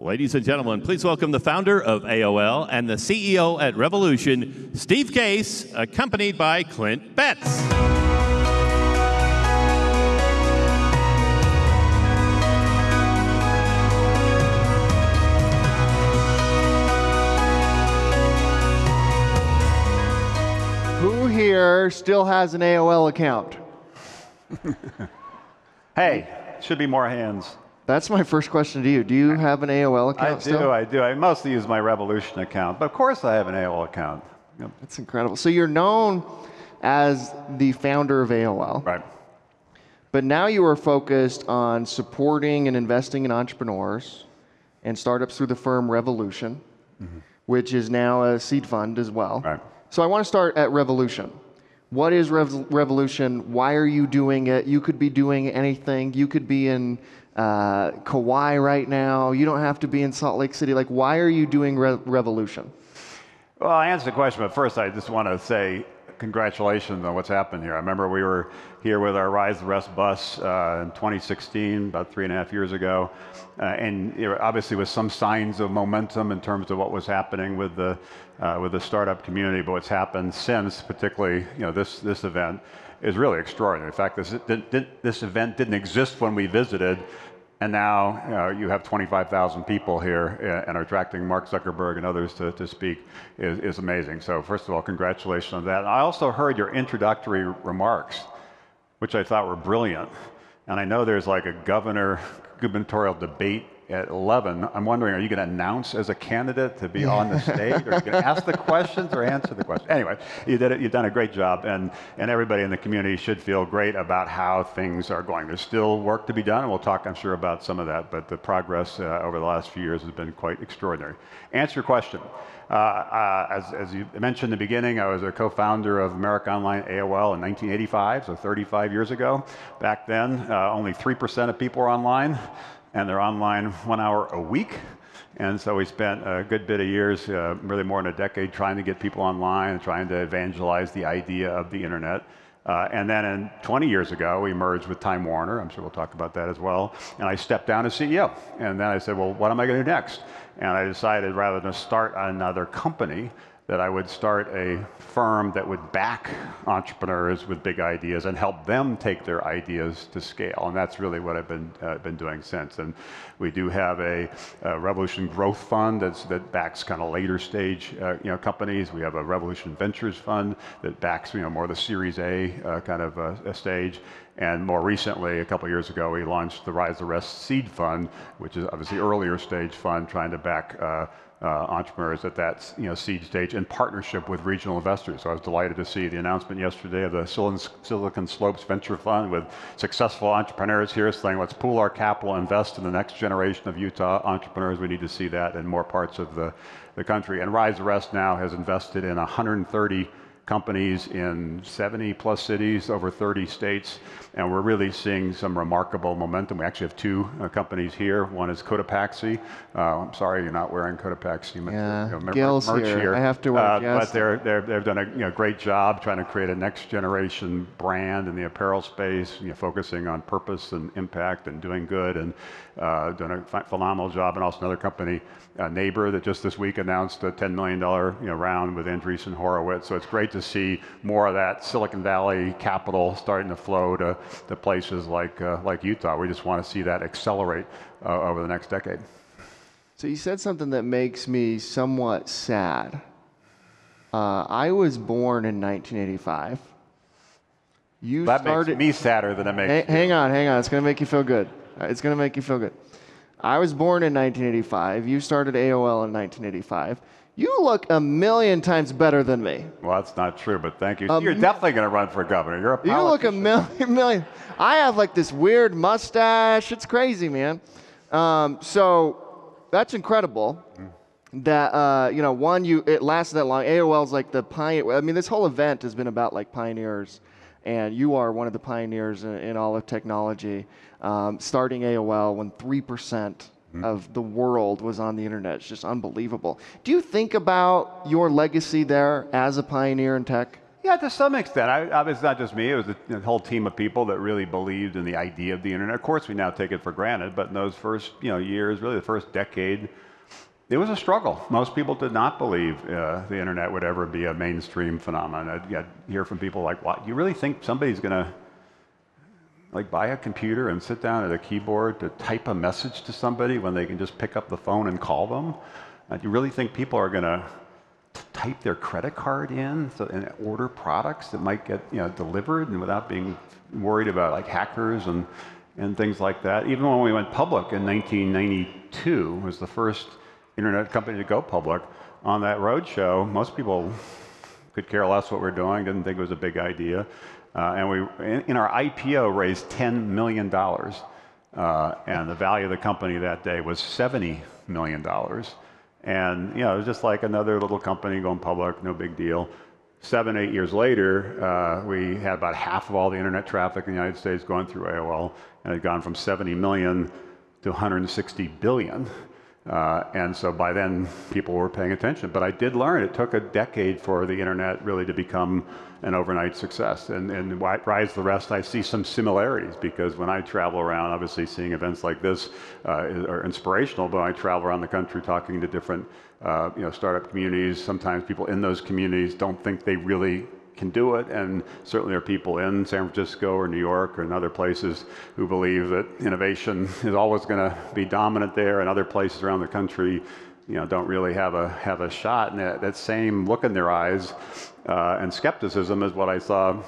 Ladies and gentlemen, please welcome the founder of AOL and the CEO at Revolution, Steve Case, accompanied by Clint Betts. Who here still has an AOL account? Hey, should be more hands. That's my first question to you. Do you have an AOL account I do, still? I do. I mostly use my Revolution account, but of course I have an AOL account. Yep. That's incredible. So you're known as the founder of AOL, Right. but now you are focused on supporting and investing in entrepreneurs and startups through the firm Revolution, mm-hmm. which is now a seed fund as well. Right. So I want to start at Revolution. What is Rev- Revolution? Why are you doing it? You could be doing anything. You could be in uh, Kauai right now. You don't have to be in Salt Lake City. Like, why are you doing Re- Revolution? Well, I answered the question, but first I just want to say congratulations on what's happened here. I remember we were here with our Rise the Rest bus uh, in 2016, about three and a half years ago, uh, and obviously with some signs of momentum in terms of what was happening with the uh, with the startup community. But what's happened since, particularly you know this this event, is really extraordinary. In fact, this this event didn't exist when we visited. And now you, know, you have 25,000 people here uh, and are attracting Mark Zuckerberg and others to, to speak is, is amazing. So first of all, congratulations on that. I also heard your introductory remarks, which I thought were brilliant. And I know there's like a governor gubernatorial debate at 11. I'm wondering, are you going to announce as a candidate to be on the stage? Or are you going to ask the questions or answer the questions? Anyway, you did it. You've done a great job. And, and everybody in the community should feel great about how things are going. There's still work to be done, and we'll talk, I'm sure, about some of that. But the progress uh, over the last few years has been quite extraordinary. Answer your question. Uh, uh, as, as, you mentioned in the beginning, I was a co-founder of America Online AOL in 1985, so 35 years ago. Back then, uh, only 3% of people were online and they're online one hour a week. And so we spent a good bit of years, uh, really more than a decade, trying to get people online, and trying to evangelize the idea of the internet. Uh, and then in 20 years ago, we merged with Time Warner. I'm sure we'll talk about that as well. And I stepped down as CEO. And then I said, well, what am I going to do next? And I decided rather than start another company, that I would start a firm that would back entrepreneurs with big ideas and help them take their ideas to scale. And that's really what I've been, uh, been doing since. And we do have a, a Revolution Growth Fund that backs kind of later stage uh, you know, companies. We have a Revolution Ventures Fund that backs you know, more the Series A uh, kind of a stage. And more recently, a couple years ago, we launched the Rise the Rest Seed Fund, which is obviously earlier stage fund trying to back uh, uh, entrepreneurs at that you know, seed stage in partnership with regional investors. So I was delighted to see the announcement yesterday of the Silicon Slopes Venture Fund with successful entrepreneurs here saying, let's pool our capital, invest in the next generation of Utah entrepreneurs. We need to see that in more parts of the, the country. And Rise the Rest now has invested in 130 companies in 70 plus cities, over 30 states, and we're really seeing some remarkable momentum. We actually have two uh, companies here. One is Cotopaxi. Uh, I'm sorry you're not wearing Cotopaxi yeah, you know, Gil's merch here. here. I have to wear uh, But they're, they're, they've done a you know, great job trying to create a next generation brand in the apparel space, you know, focusing on purpose and impact and doing good and uh, done a phenomenal job. And also another company, uh, Neighbor, that just this week announced a $10 million you know, round with Andreessen Horowitz. So it's great to see more of that Silicon Valley capital starting to flow to, to places like, uh, like Utah. We just want to see that accelerate uh, over the next decade. So you said something that makes me somewhat sad. Uh, I was born in 1985. You that started, makes me sadder than it makes. Hang, hang on, hang on. It's going to make you feel good. It's going to make you feel good. I was born in 1985. You started AOL in 1985. You look a million times better than me. Well, that's not true, but thank you. Um, You're definitely going to run for governor. You're a politician. You look a million, million. I have like this weird mustache. It's crazy, man. Um, so that's incredible. Mm. That uh, you know, one, you it lasted that long. AOL's like the pioneer. I mean, this whole event has been about like pioneers, and you are one of the pioneers in, in all of technology um, starting AOL when 3% mm-hmm. of the world was on the internet. It's just unbelievable. Do you think about your legacy there as a pioneer in tech? Yeah, to some extent. I, I, it's not just me. It was a, a, whole team of people that really believed in the idea of the internet. Of course, we now take it for granted, but in those first you know, years, really the first decade, it was a struggle. Most people did not believe uh, the internet would ever be a mainstream phenomenon. I'd, I'd hear from people like, "What? You really think somebody's going to like buy a computer and sit down at a keyboard to type a message to somebody when they can just pick up the phone and call them? Uh, you really think people are going to type their credit card in so, and order products that might get you know, delivered and without being worried about like hackers and, and things like that? Even when we went public in 1992 was the first internet company to go public. On that roadshow, most people could care less what we're doing, didn't think it was a big idea. Uh, and we, in, in, our IPO, raised $10 million. Uh, and the value of the company that day was $70 million. And, you know, it was just like another little company going public, no big deal. Seven, eight years later, uh, we had about half of all the internet traffic in the United States going through AOL, and it had gone from 70 million to 160 billion. Uh, and so by then, people were paying attention. But I did learn it took a decade for the internet really to become an overnight success. And, and Rise the Rest, I see some similarities because when I travel around, obviously seeing events like this uh, are inspirational, but I travel around the country talking to different uh, you know, startup communities. Sometimes people in those communities don't think they really can do it, and certainly there are people in San Francisco or New York or in other places who believe that innovation is always going to be dominant there, and other places around the country, you know, don't really have a have a shot. And that, that same look in their eyes uh, and skepticism is what I saw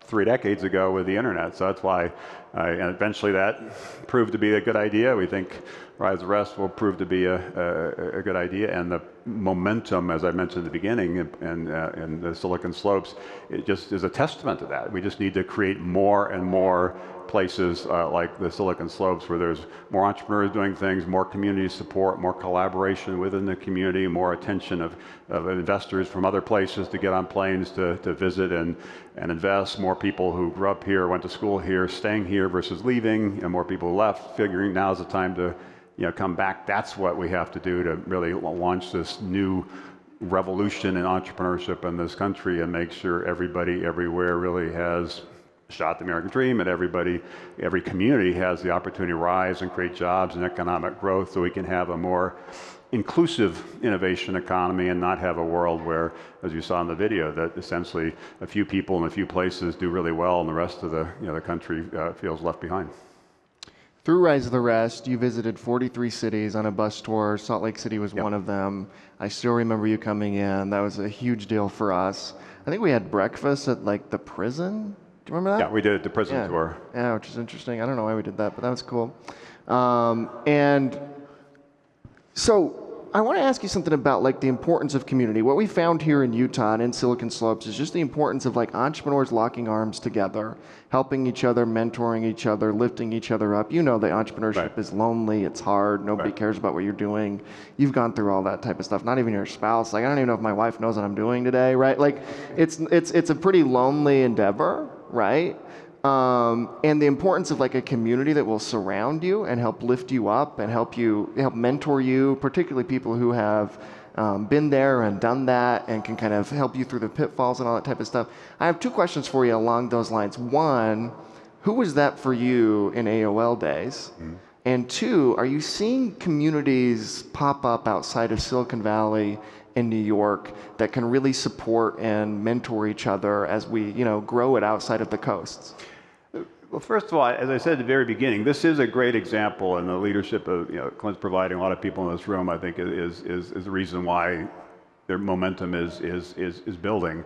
three decades ago with the internet. So that's why, uh, and eventually that proved to be a good idea. We think Rise the Rest will prove to be a, a, a, good idea, and the momentum, as I mentioned at the beginning, and uh, in the Silicon Slopes, it just is a testament to that. We just need to create more and more places uh, like the Silicon Slopes where there's more entrepreneurs doing things, more community support, more collaboration within the community, more attention of, of investors from other places to get on planes to, to visit and, and invest, more people who grew up here, went to school here, staying here versus leaving, and more people left, figuring now's the time to you know, come back. That's what we have to do to really launch this new revolution in entrepreneurship in this country and make sure everybody everywhere really has shot the American dream and everybody, every community has the opportunity to rise and create jobs and economic growth so we can have a more inclusive innovation economy and not have a world where, as you saw in the video, that essentially a few people in a few places do really well and the rest of the, you know, the country uh, feels left behind. Through Rise of the Rest, you visited 43 cities on a bus tour. Salt Lake City was yep. one of them. I still remember you coming in. That was a huge deal for us. I think we had breakfast at like the prison. Do you remember that? Yeah, we did the prison yeah. tour. Yeah, which is interesting. I don't know why we did that, but that was cool. Um, and so I want to ask you something about like the importance of community. What we found here in Utah and in Silicon Slopes is just the importance of like entrepreneurs locking arms together, helping each other, mentoring each other, lifting each other up. You know that entrepreneurship right. is lonely, it's hard, nobody right. cares about what you're doing. You've gone through all that type of stuff. Not even your spouse. Like I don't even know if my wife knows what I'm doing today, right? Like it's it's it's a pretty lonely endeavor, right? Um, and the importance of like a community that will surround you and help lift you up and help you help mentor you, particularly people who have um, been there and done that and can kind of help you through the pitfalls and all that type of stuff. I have two questions for you along those lines. One, who was that for you in AOL days? Mm-hmm. And two, are you seeing communities pop up outside of Silicon Valley in New York that can really support and mentor each other as we, you know, grow it outside of the coasts? Well, first of all, as I said at the very beginning, this is a great example, and the leadership of you know, Clint's providing a lot of people in this room, I think, is, is, is the reason why their momentum is, is, is, is building.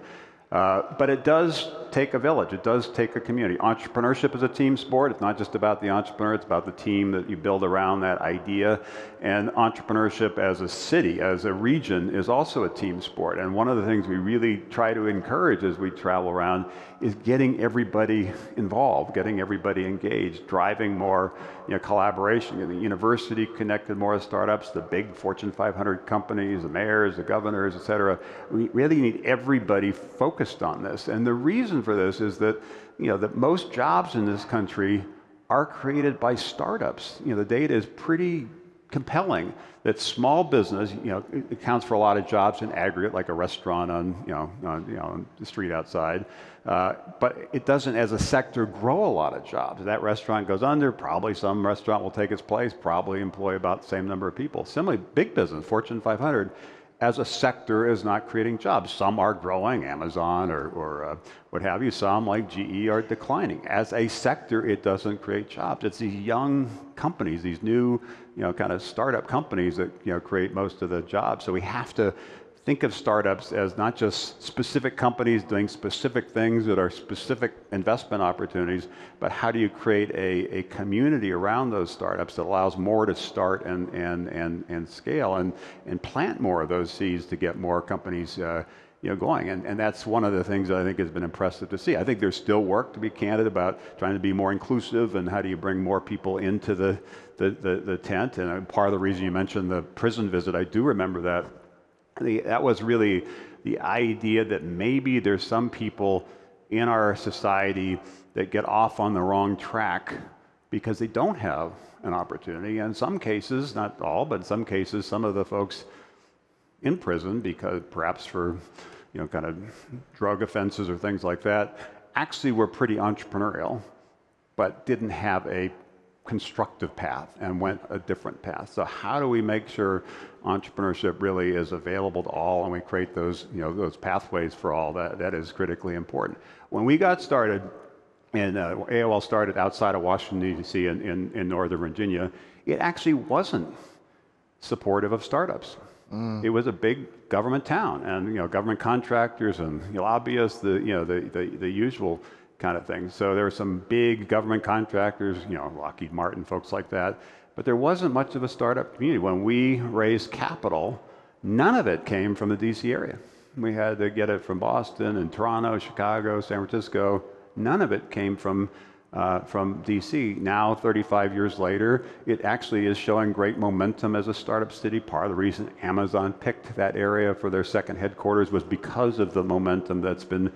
Uh, but it does take a village. It does take a community. Entrepreneurship is a team sport. It's not just about the entrepreneur, it's about the team that you build around that idea. And entrepreneurship as a city, as a region, is also a team sport. And one of the things we really try to encourage as we travel around is getting everybody involved, getting everybody engaged, driving more you know, collaboration, getting the university connected more startups, the big Fortune 500 companies, the mayors, the governors, et cetera. We really need everybody focused on this. And the reason for this is that, you know, that most jobs in this country are created by startups. You know, the data is pretty compelling that small business, you know, accounts for a lot of jobs in aggregate, like a restaurant on, you know, on, you know, on the street outside. Uh, but it doesn't, as a sector, grow a lot of jobs. That restaurant goes under, probably some restaurant will take its place, probably employ about the same number of people. Similarly, big business, Fortune 500, as a sector is not creating jobs. Some are growing, Amazon or, or uh, what have you. Some, like GE, are declining. As a sector, it doesn't create jobs. It's these young companies, these new, you know, kind of startup companies that you know create most of the jobs. So we have to think of startups as not just specific companies doing specific things that are specific investment opportunities, but how do you create a, a community around those startups that allows more to start and, and, and, and scale and, and plant more of those seeds to get more companies uh, you know, going. And, and that's one of the things I think has been impressive to see. I think there's still work to be candid about trying to be more inclusive and how do you bring more people into the, the, the, the tent. And uh, part of the reason you mentioned the prison visit, I do remember that the, that was really the idea that maybe there's some people in our society that get off on the wrong track because they don't have an opportunity. In some cases, not all, but in some cases, some of the folks in prison, because perhaps for you know kind of drug offenses or things like that, actually were pretty entrepreneurial, but didn't have a constructive path and went a different path. So how do we make sure entrepreneurship really is available to all and we create those, you know, those pathways for all that, that is critically important. When we got started, and uh, AOL started outside of Washington, D.C. In, in, in, Northern Virginia, it actually wasn't supportive of startups. Mm. It was a big government town, and you know, government contractors and lobbyists, the, you know, the, the, the usual kind of thing. So there were some big government contractors, you know, Lockheed Martin, folks like that. But there wasn't much of a startup community. When we raised capital, none of it came from the DC area. We had to get it from Boston and Toronto, Chicago, San Francisco. None of it came from uh, from DC. Now, 35 years later, it actually is showing great momentum as a startup city. Part of the reason Amazon picked that area for their second headquarters was because of the momentum that's been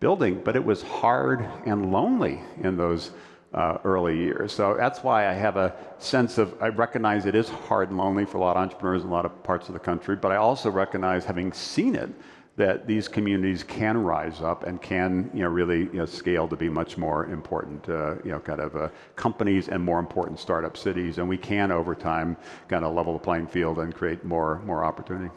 building, but it was hard and lonely in those uh, early years. So that's why I have a sense of, I recognize it is hard and lonely for a lot of entrepreneurs in a lot of parts of the country, but I also recognize, having seen it, that these communities can rise up and can you know, really you know, scale to be much more important uh, you know, kind of uh, companies and more important startup cities. And we can, over time, kind of level the playing field and create more, more opportunity.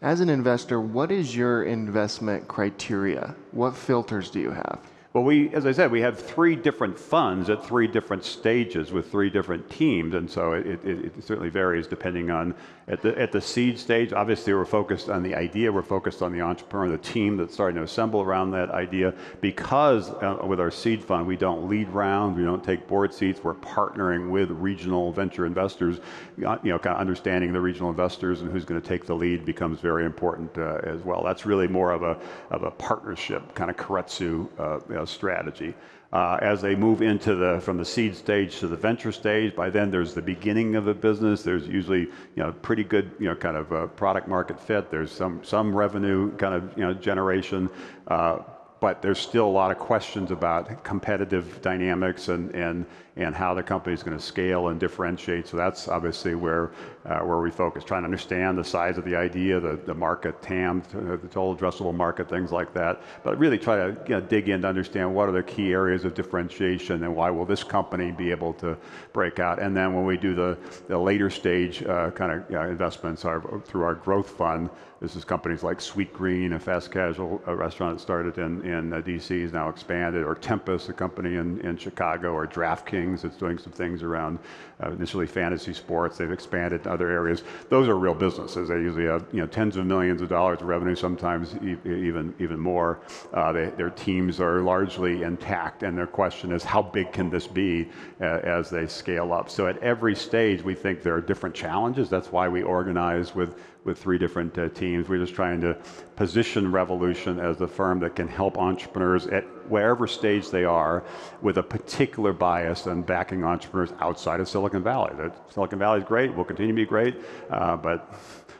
As an investor, what is your investment criteria? What filters do you have? Well, we, as I said, we have three different funds at three different stages with three different teams, and so it, it, it, certainly varies depending on at the at the seed stage. Obviously, we're focused on the idea. We're focused on the entrepreneur, the team that's starting to assemble around that idea. Because uh, with our seed fund, we don't lead round, we don't take board seats. We're partnering with regional venture investors. You know, kind of understanding the regional investors and who's going to take the lead becomes very important uh, as well. That's really more of a of a partnership kind of keiretsu. Uh, you know, know, strategy. Uh, as they move into the from the seed stage to the venture stage, by then there's the beginning of a business. There's usually you know pretty good you know kind of uh, product market fit. There's some some revenue kind of you know generation. Uh, but there's still a lot of questions about competitive dynamics and, and, and how the company is going to scale and differentiate. So that's obviously where, uh, where we focus, trying to understand the size of the idea, the, market, TAM, the total addressable market, things like that. But really try to dig in to understand what are the key areas of differentiation and why will this company be able to break out. And then when we do the, the later stage uh, kind of investments through our growth fund, this is companies like Sweetgreen, a fast casual restaurant that started in, uh, DC, is now expanded, or Tempus, a company in, in Chicago, or DraftKings that's doing some things around uh, initially fantasy sports. They've expanded to other areas. Those are real businesses. They usually have you know, tens of millions of dollars of revenue, sometimes e even, even more. Uh, they, their teams are largely intact, and their question is how big can this be uh, as they scale up? So at every stage, we think there are different challenges. That's why we organize with with three different uh, teams. We're just trying to position Revolution as the firm that can help entrepreneurs at wherever stage they are with a particular bias and backing entrepreneurs outside of Silicon Valley. The Silicon Valley is great, will continue to be great, uh, but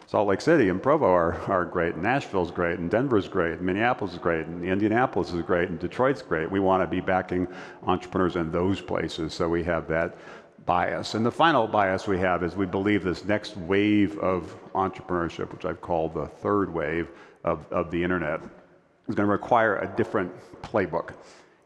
Salt Lake City and Provo are, are great, and Nashville's great, and Denver's great, and Minneapolis is great, and Indianapolis is great, and Detroit's great. We want to be backing entrepreneurs in those places, so we have that bias. And the final bias we have is we believe this next wave of entrepreneurship, which I've called the third wave of, of the internet, is going to require a different playbook.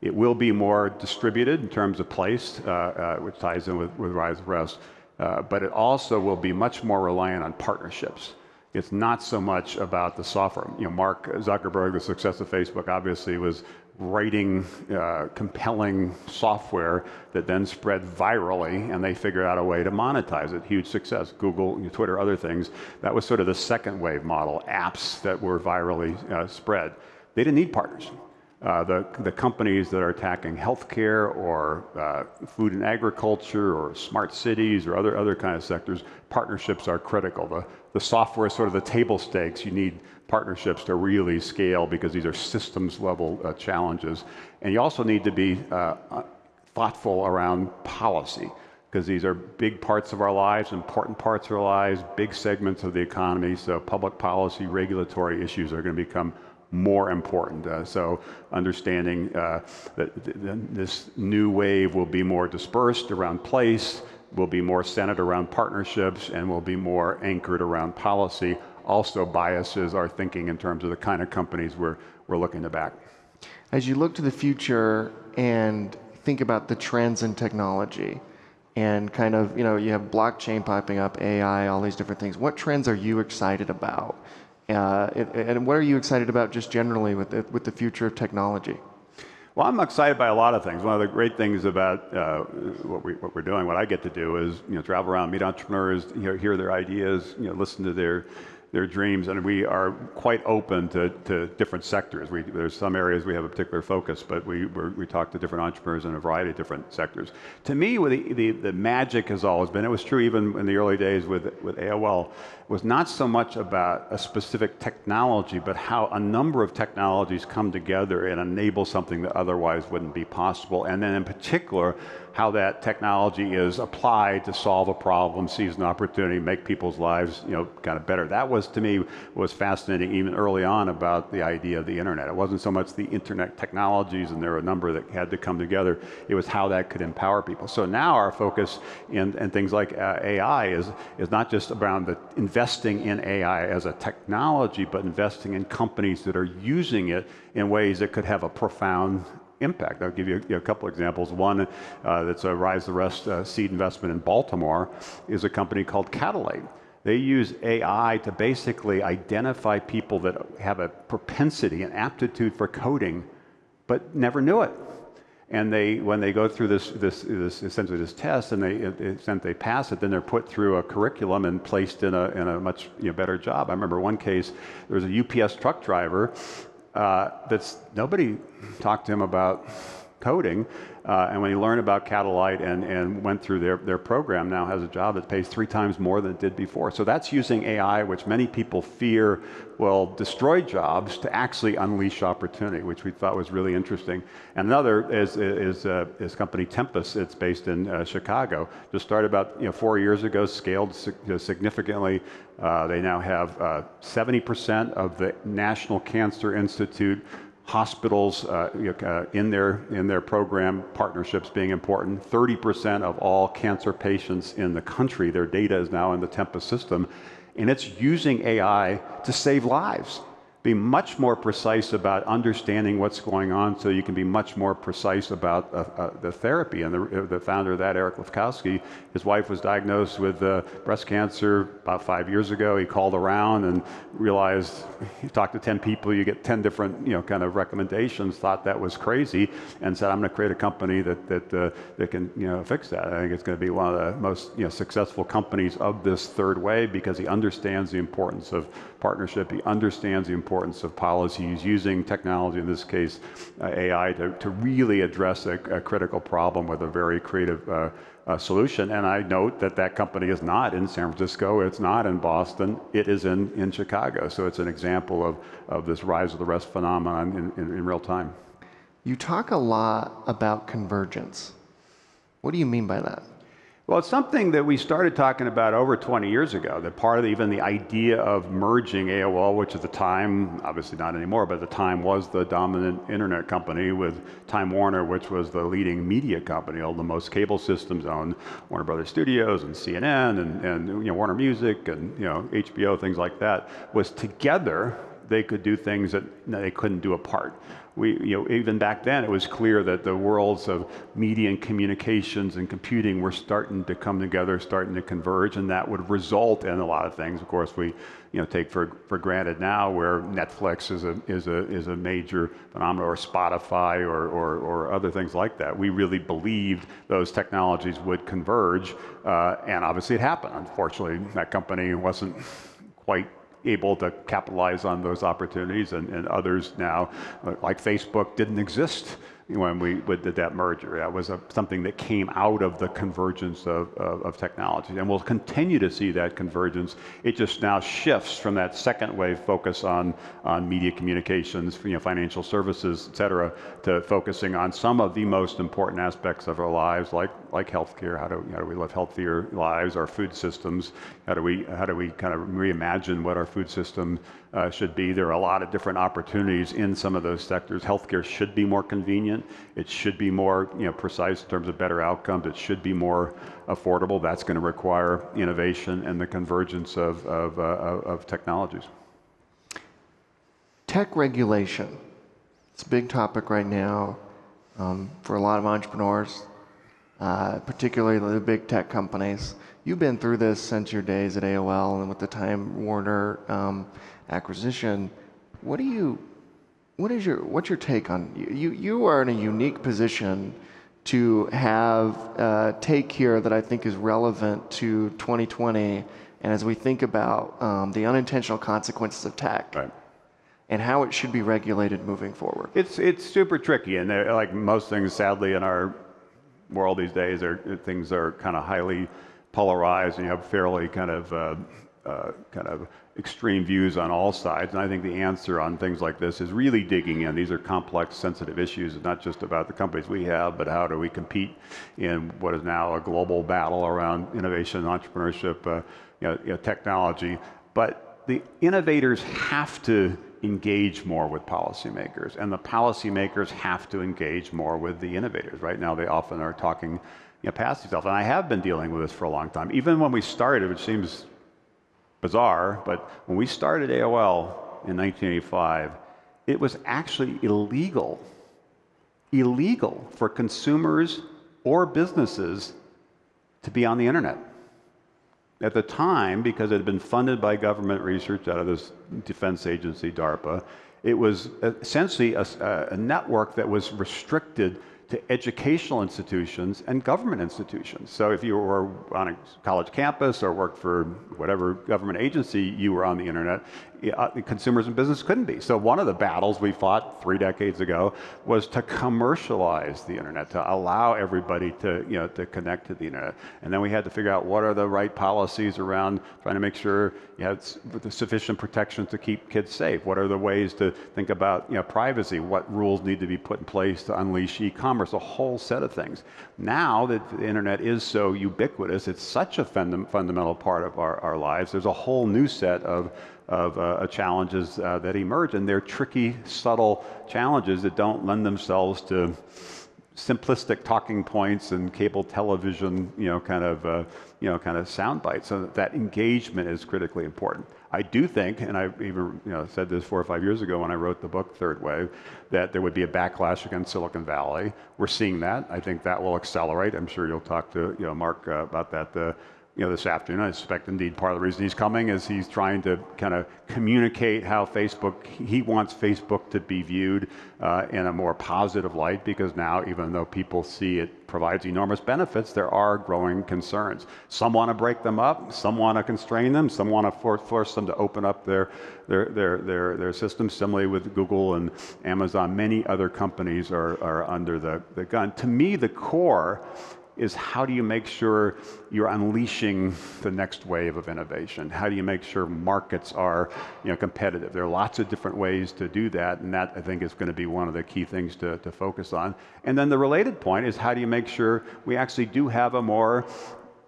It will be more distributed in terms of place, uh, uh, which ties in with, with Rise of Rest, uh, but it also will be much more reliant on partnerships. It's not so much about the software. You know, Mark Zuckerberg, the success of Facebook, obviously was writing uh, compelling software that then spread virally, and they figured out a way to monetize it. Huge success. Google, Twitter, other things. That was sort of the second wave model. Apps that were virally uh, spread. They didn't need partners. Uh, the, the companies that are attacking healthcare or uh, food and agriculture or smart cities or other, other kind of sectors, partnerships are critical. The, the software is sort of the table stakes. You need partnerships to really scale because these are systems level uh, challenges. And you also need to be uh, uh, thoughtful around policy because these are big parts of our lives, important parts of our lives, big segments of the economy. So public policy, regulatory issues are going to become more important. Uh, so understanding uh, that th th this new wave will be more dispersed around place, will be more centered around partnerships, and will be more anchored around policy. Also biases our thinking in terms of the kind of companies we're, we're looking to back. As you look to the future and think about the trends in technology, and kind of, you know, you have blockchain popping up, AI, all these different things. What trends are you excited about uh, and what are you excited about just generally with the, with the future of technology? Well, I'm excited by a lot of things. One of the great things about uh, what, we, what we're doing, what I get to do is you know, travel around, meet entrepreneurs, hear, hear their ideas, you know, listen to their their dreams, and we are quite open to, to different sectors. We, there's some areas we have a particular focus, but we, we talk to different entrepreneurs in a variety of different sectors. To me, the, the, the magic has always been, it was true even in the early days with, with AOL, was not so much about a specific technology, but how a number of technologies come together and enable something that otherwise wouldn't be possible. And then in particular, how that technology is applied to solve a problem, seize an opportunity, make people's lives, you know, kind of better. That was to me was fascinating even early on about the idea of the internet. It wasn't so much the internet technologies, and there were a number that had to come together. It was how that could empower people. So now our focus in, in things like uh, AI is is not just around the investing in AI as a technology, but investing in companies that are using it in ways that could have a profound impact. I'll give you a, a couple examples. One uh, that's a Rise the Rest uh, seed investment in Baltimore is a company called Catalyte. They use AI to basically identify people that have a propensity, an aptitude for coding, but never knew it. And they, when they go through this, this, this essentially this test, and they, it, they pass it, then they're put through a curriculum and placed in a, in a much you know, better job. I remember one case, there was a UPS truck driver uh, that's nobody talked to him about coding. Uh, and when he learned about Catalyte and, and went through their, their program, now has a job that pays three times more than it did before. So that's using AI, which many people fear will destroy jobs, to actually unleash opportunity, which we thought was really interesting. And another is is, uh, is company Tempus. It's based in uh, Chicago. Just started about you know four years ago, scaled significantly. Uh, they now have 70% uh, of the National Cancer Institute hospitals uh, uh, in, their, in their program, partnerships being important. 30% of all cancer patients in the country, their data is now in the Tempus system, and it's using AI to save lives be much more precise about understanding what's going on so you can be much more precise about uh, uh, the therapy. And the, uh, the, founder of that, Eric Lefkofsky, his wife was diagnosed with uh, breast cancer about five years ago. He called around and realized he talked to 10 people, you get 10 different you know, kind of recommendations, thought that was crazy, and said, I'm going to create a company that, that, uh, that can you know, fix that. I think it's going to be one of the most you know, successful companies of this third way because he understands the importance of partnership. He understands the importance of policies using technology, in this case uh, AI, to, to really address a, a, critical problem with a very creative uh, uh, solution. And I note that that company is not in San Francisco, it's not in Boston, it is in, in Chicago. So it's an example of, of this rise of the rest phenomenon in, in, in real time. You talk a lot about convergence. What do you mean by that? Well, it's something that we started talking about over 20 years ago. That part of the, even the idea of merging AOL, which at the time, obviously not anymore, but at the time was the dominant internet company with Time Warner, which was the leading media company. All the most cable systems owned Warner Brothers Studios and CNN and, and you know, Warner Music and you know, HBO, things like that, was together they could do things that they couldn't do apart we, you know, even back then, it was clear that the worlds of media and communications and computing were starting to come together, starting to converge, and that would result in a lot of things. Of course, we, you know, take for, for granted now, where Netflix is a is a is a major phenomenon, or Spotify, or, or, or other things like that. We really believed those technologies would converge, uh, and obviously it happened. Unfortunately, that company wasn't quite able to capitalize on those opportunities, and, and others now, uh, like Facebook, didn't exist when we did that merger. That was a, something that came out of the convergence of, of, of technology. And we'll continue to see that convergence. It just now shifts from that second wave focus on, on media communications, you know, financial services, et cetera, to focusing on some of the most important aspects of our lives, like, like healthcare. How do, how do we live healthier lives? Our food systems. How do we, how do we kind of reimagine what our food system uh, should be. There are a lot of different opportunities in some of those sectors. Healthcare should be more convenient. It should be more you know, precise in terms of better outcomes. It should be more affordable. That's going to require innovation and the convergence of, of, uh, of technologies. Tech regulation. It's a big topic right now um, for a lot of entrepreneurs, uh, particularly the big tech companies. You've been through this since your days at AOL and with the Time Warner um, acquisition. What do you, what is your, what's your take on you? You are in a unique position to have uh, take here that I think is relevant to 2020, and as we think about um, the unintentional consequences of tech. Right and how it should be regulated moving forward. It's it's super tricky, and like most things, sadly, in our world these days, are things are kind of highly polarized, and you have fairly kind of uh, uh, kind of extreme views on all sides. And I think the answer on things like this is really digging in. These are complex, sensitive issues. It's not just about the companies we have, but how do we compete in what is now a global battle around innovation, entrepreneurship, uh, you know, you know, technology. But the innovators have to engage more with policymakers, and the policymakers have to engage more with the innovators. Right now, they often are talking you know, past themselves. And I have been dealing with this for a long time. Even when we started, which seems bizarre, but when we started AOL in 1985, it was actually illegal, illegal for consumers or businesses to be on the internet. At the time, because it had been funded by government research out of this defense agency, DARPA, it was essentially a, a network that was restricted to educational institutions and government institutions. So if you were on a college campus or worked for whatever government agency, you were on the internet. Uh, consumers and business couldn't be. So one of the battles we fought three decades ago was to commercialize the internet, to allow everybody to, you know, to connect to the internet. And then we had to figure out what are the right policies around trying to make sure you have sufficient protections to keep kids safe. What are the ways to think about, you know, privacy? What rules need to be put in place to unleash e-commerce? A whole set of things. Now that the internet is so ubiquitous, it's such a fund fundamental part of our, our lives. There's a whole new set of of uh, challenges uh, that emerge, and they're tricky, subtle challenges that don't lend themselves to simplistic talking points and cable television, you know, kind of, uh, you know, kind of sound bites. So that engagement is critically important. I do think, and I even you know, said this four or five years ago when I wrote the book Third Wave, that there would be a backlash against Silicon Valley. We're seeing that. I think that will accelerate. I'm sure you'll talk to you know, Mark uh, about that uh, you know, this afternoon. I suspect indeed part of the reason he's coming is he's trying to kind of communicate how Facebook, he wants Facebook to be viewed uh, in a more positive light because now, even though people see it provides enormous benefits, there are growing concerns. Some want to break them up, some want to constrain them, some want to for force them to open up their, their, their, their, their systems. Similarly with Google and Amazon, many other companies are, are under the, the gun. To me, the core is how do you make sure you're unleashing the next wave of innovation? How do you make sure markets are you know, competitive? There are lots of different ways to do that, and that I think is going to be one of the key things to, to focus on. And then the related point is how do you make sure we actually do have a more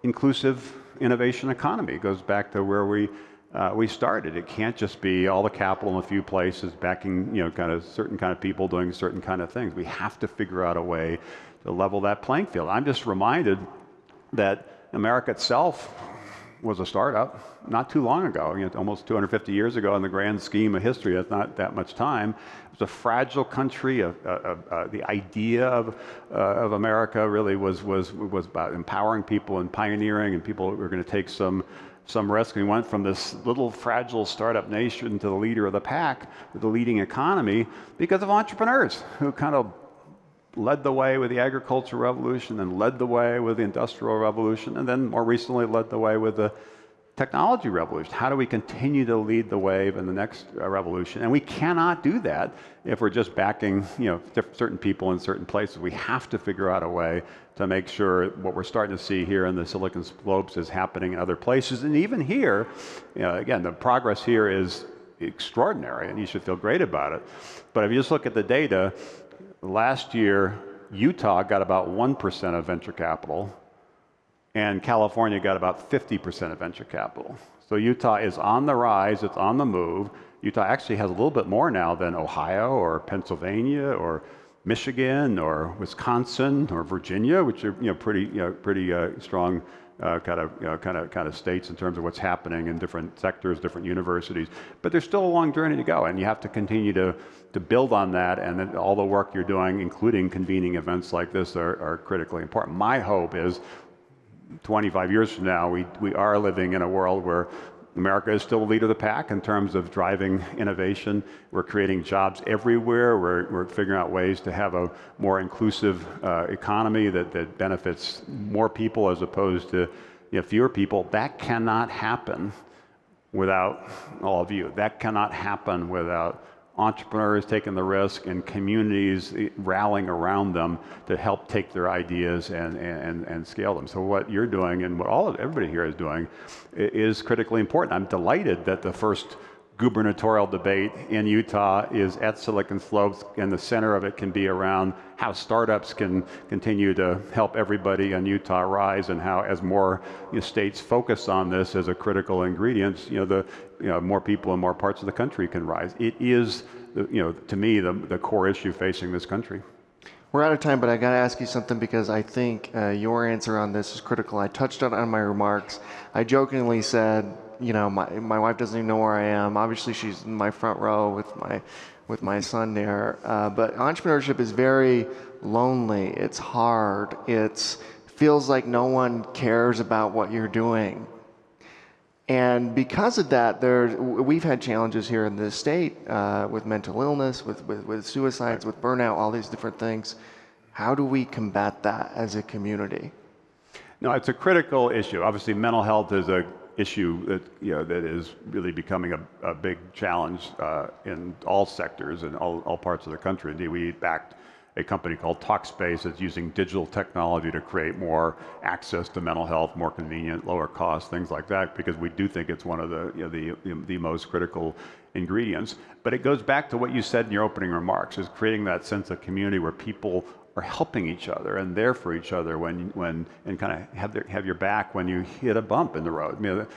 inclusive innovation economy. It goes back to where we uh, we started. It can't just be all the capital in a few places backing, you know, kind of certain kind of people doing certain kind of things. We have to figure out a way to level that playing field. I'm just reminded that America itself was a startup not too long ago, you know, almost 250 years ago in the grand scheme of history. That's not that much time. It was a fragile country. Uh, uh, uh, the idea of, uh, of America really was, was, was about empowering people and pioneering, and people were going to take some some risk. We went from this little fragile startup nation to the leader of the pack, the leading economy, because of entrepreneurs who kind of led the way with the agricultural revolution and led the way with the industrial revolution, and then more recently led the way with the technology revolution. How do we continue to lead the wave in the next uh, revolution? And we cannot do that if we're just backing you know, certain people in certain places. We have to figure out a way to make sure what we're starting to see here in the Silicon Slopes is happening in other places. And even here, you know, again, the progress here is extraordinary, and you should feel great about it. But if you just look at the data, last year, Utah got about 1% of venture capital and California got about 50% of venture capital. So Utah is on the rise, it's on the move. Utah actually has a little bit more now than Ohio or Pennsylvania or Michigan or Wisconsin or Virginia, which are you know, pretty, you know, pretty uh, strong kind of kind of kind of states in terms of what's happening in different sectors, different universities. But there's still a long journey to go, and you have to continue to to build on that. And all the work you're doing, including convening events like this, are, are critically important. My hope is 25 years from now, we, we are living in a world where America is still the leader of the pack in terms of driving innovation. We're creating jobs everywhere. We're, we're figuring out ways to have a more inclusive uh, economy that, that benefits more people as opposed to you know, fewer people. That cannot happen without all of you. That cannot happen without entrepreneurs taking the risk and communities rallying around them to help take their ideas and, and, and scale them. So what you're doing and what all of everybody here is doing is critically important. I'm delighted that the first gubernatorial debate in Utah is at Silicon Slopes, and the center of it can be around how startups can continue to help everybody in Utah rise, and how, as more you know, states focus on this as a critical ingredient, you know, the you know, more people in more parts of the country can rise. It is, you know, to me, the, the core issue facing this country. We're out of time, but I got to ask you something because I think uh, your answer on this is critical. I touched on it on my remarks. I jokingly said you know, my, my wife doesn't even know where I am. Obviously, she's in my front row with my, with my son there. Uh, but entrepreneurship is very lonely. It's hard. It feels like no one cares about what you're doing. And because of that, there, we've had challenges here in this state uh, with mental illness, with, with, with suicides, with burnout, all these different things. How do we combat that as a community? No, it's a critical issue. Obviously, mental health is a issue that, you know, that is really becoming a, a big challenge uh, in all sectors and all, all parts of the country. Indeed, we backed a company called Talkspace that's using digital technology to create more access to mental health, more convenient, lower cost, things like that, because we do think it's one of the, you know, the, the most critical ingredients. But it goes back to what you said in your opening remarks, is creating that sense of community where people are helping each other and there for each other when, when and kind of have, have your back when you hit a bump in the road.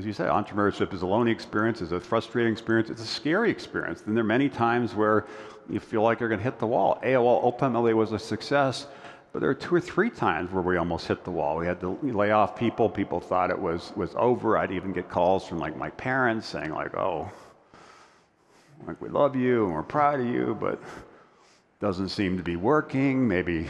As you say, entrepreneurship is a lonely experience, it's a frustrating experience, it's a scary experience. And there are many times where you feel like you're going to hit the wall. AOL ultimately was a success, but there were two or three times where we almost hit the wall. We had to lay off people. People thought it was, was over. I'd even get calls from like my parents saying like, oh, like we love you and we're proud of you, but doesn't seem to be working. Maybe,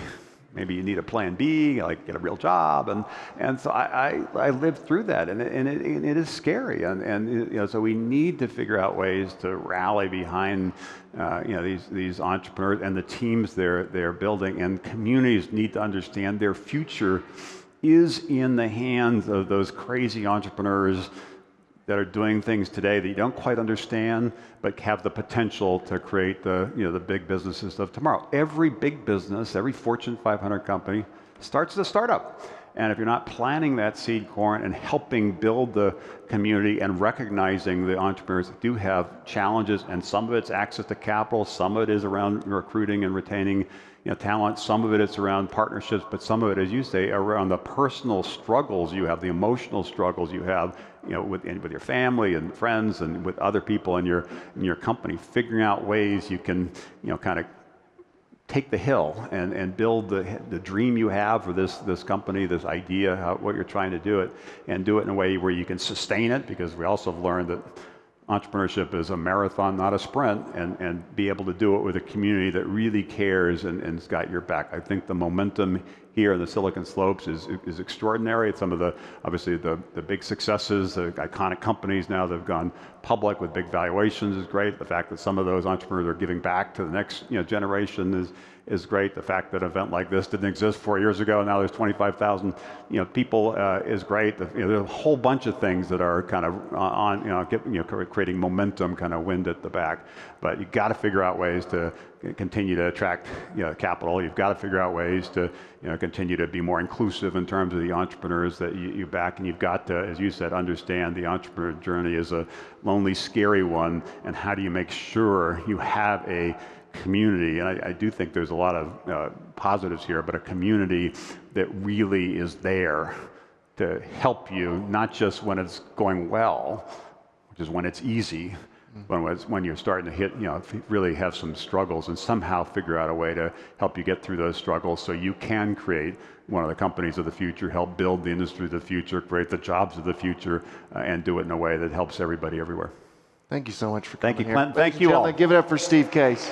maybe you need a plan B, like get a real job. And, and so I, I, I lived through that, and it, and it, and it is scary. And, and you know, so we need to figure out ways to rally behind uh, you know, these, these entrepreneurs and the teams they're, they're building. And communities need to understand their future is in the hands of those crazy entrepreneurs that are doing things today that you don't quite understand, but have the potential to create the, you know, the big businesses of tomorrow. Every big business, every Fortune 500 company starts as a startup. And if you're not planting that seed corn and helping build the community and recognizing the entrepreneurs that do have challenges, and some of it's access to capital, some of it is around recruiting and retaining you know, talent, some of it is around partnerships, but some of it, as you say, around the personal struggles you have, the emotional struggles you have, you know, with, with your family and friends and with other people in your, in your company, figuring out ways you can, you know, kind of take the hill and, and build the, the dream you have for this, this company, this idea, how, what you're trying to do it, and do it in a way where you can sustain it, because we also have learned that entrepreneurship is a marathon, not a sprint, and, and be able to do it with a community that really cares and, and's got your back. I think the momentum here in the Silicon Slopes is, is extraordinary. Some of the, obviously, the, the big successes, the iconic companies now that have gone public with big valuations is great. The fact that some of those entrepreneurs are giving back to the next you know, generation is, is great. The fact that an event like this didn't exist four years ago, now there's 25,000 you know, people uh, is great. The, you know, there's a whole bunch of things that are kind of on, you know, get, you know, creating momentum, kind of wind at the back. But you've got to figure out ways to continue to attract you know, capital. You've got to figure out ways to you know, continue to be more inclusive in terms of the entrepreneurs that you, you back. And you've got to, as you said, understand the entrepreneur journey is a lonely, scary one. And how do you make sure you have a community, and I, I, do think there's a lot of uh, positives here, but a community that really is there to help you, not just when it's going well, which is when it's easy, when, when you're starting to hit, you know, really have some struggles and somehow figure out a way to help you get through those struggles so you can create one of the companies of the future, help build the industry of the future, create the jobs of the future, uh, and do it in a way that helps everybody everywhere. Thank you so much for Thank coming you, Clint. here. Thank you all. Give it up for Steve Case.